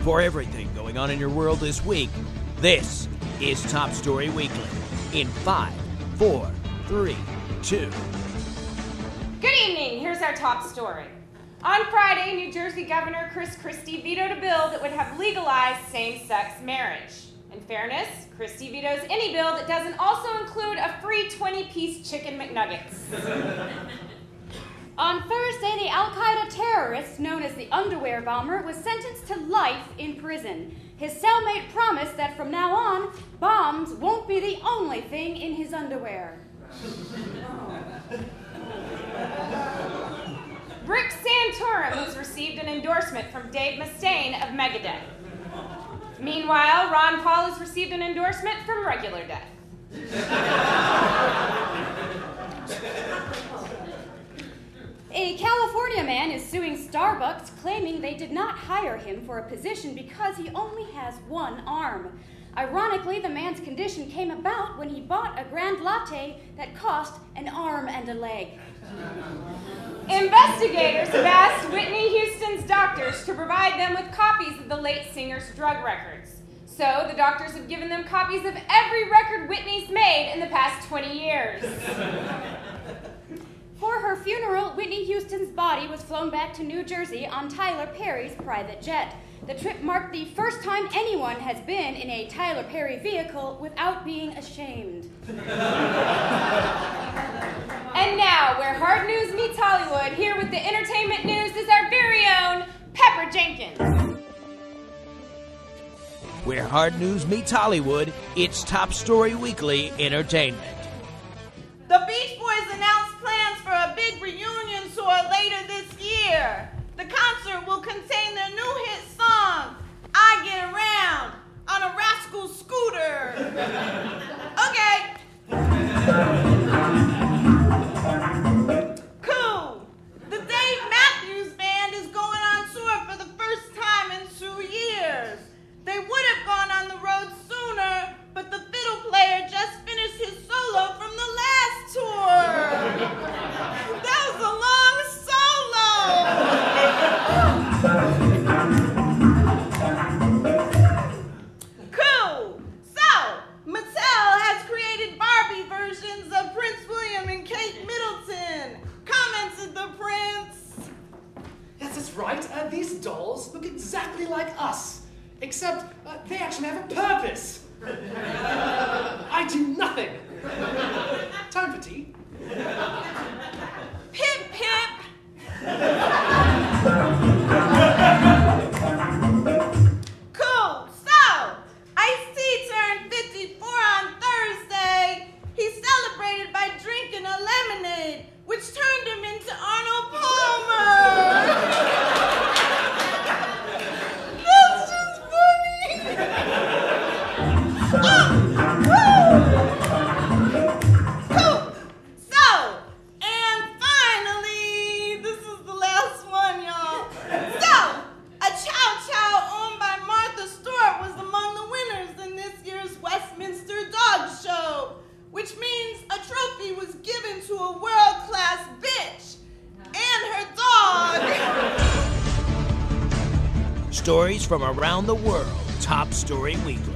For everything going on in your world this week, this is Top Story Weekly in five, four, three, two. Good evening. Here's our top story. On Friday, New Jersey Governor Chris Christie vetoed a bill that would have legalized same sex marriage. In fairness, Christie vetoes any bill that doesn't also include a free 20 piece chicken McNuggets. On Thursday, the Al Qaeda terrorist known as the Underwear Bomber was sentenced to life in prison. His cellmate promised that from now on, bombs won't be the only thing in his underwear. Rick Santorum has received an endorsement from Dave Mustaine of Megadeth. Meanwhile, Ron Paul has received an endorsement from Regular Death. California man is suing Starbucks, claiming they did not hire him for a position because he only has one arm. Ironically, the man's condition came about when he bought a grand latte that cost an arm and a leg. Investigators have asked Whitney Houston's doctors to provide them with copies of the late singer's drug records. So the doctors have given them copies of every record Whitney's made in the past 20 years. For her funeral, Whitney Houston's body was flown back to New Jersey on Tyler Perry's private jet. The trip marked the first time anyone has been in a Tyler Perry vehicle without being ashamed. And now, where hard news meets Hollywood, here with the entertainment news is our very own Pepper Jenkins. Where hard news meets Hollywood, it's Top Story Weekly Entertainment. Right. Uh, these dolls look exactly like us, except uh, they actually have a purpose. I do nothing. Stories from around the world. Top Story Weekly.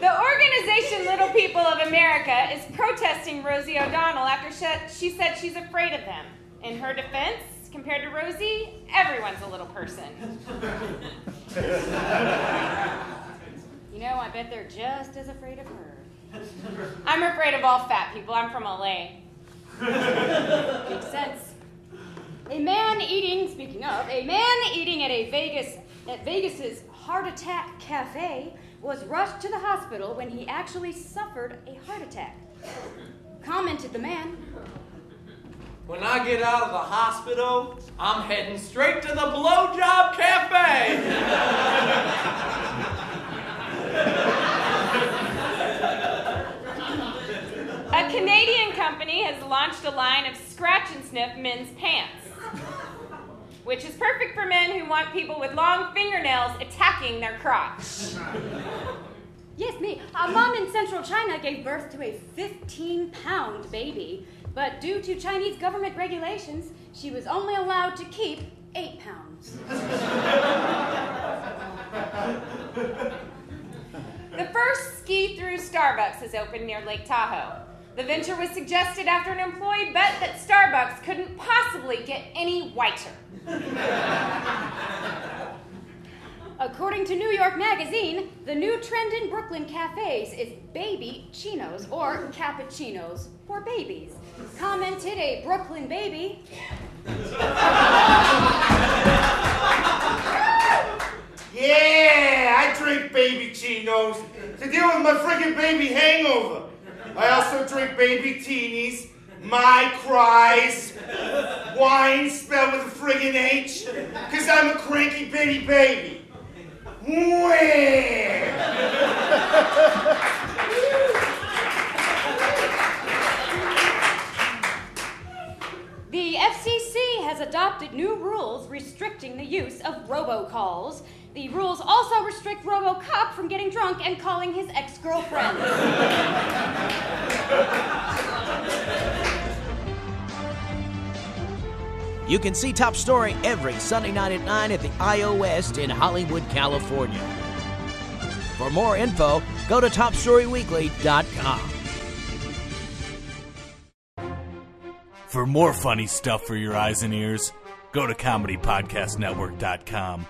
The organization Little People of America is protesting Rosie O'Donnell after she- said she's afraid of them. In her defense, compared to Rosie, everyone's a little person. You know, I bet they're just as afraid of her. I'm afraid of all fat people. I'm from LA. Makes sense. A man eating, speaking of, a man eating at a Vegas at Vegas's Heart Attack Cafe was rushed to the hospital when he actually suffered a heart attack. Commented the man. When I get out of the hospital, I'm heading straight to the Blowjob Cafe. A Canadian company has launched a line of scratch and sniff men's pants, which is perfect for men who want people with long fingernails attacking their crotch. yes, me. A mom in central China gave birth to a 15 pound baby, but due to Chinese government regulations, she was only allowed to keep 8 pounds. the first ski through Starbucks is open near Lake Tahoe. The venture was suggested after an employee bet that Starbucks couldn't possibly get any whiter. According to New York Magazine, the new trend in Brooklyn cafes is baby chinos or cappuccinos for babies. Commented a Brooklyn baby. Yeah, I drink baby chinos to deal with my friggin' baby hangover. I also drink baby teenies, my cries, wine spelled with a friggin' H, cause I'm a cranky bitty baby. The adopted new rules restricting the use of robocalls. The rules also restrict RoboCop from getting drunk and calling his ex girlfriend. You can see Top Story every Sunday night at 9 at the iO West in Hollywood, California. For more info, go to topstoryweekly.com. For more funny stuff for your eyes and ears, go to comedypodcastnetwork.com.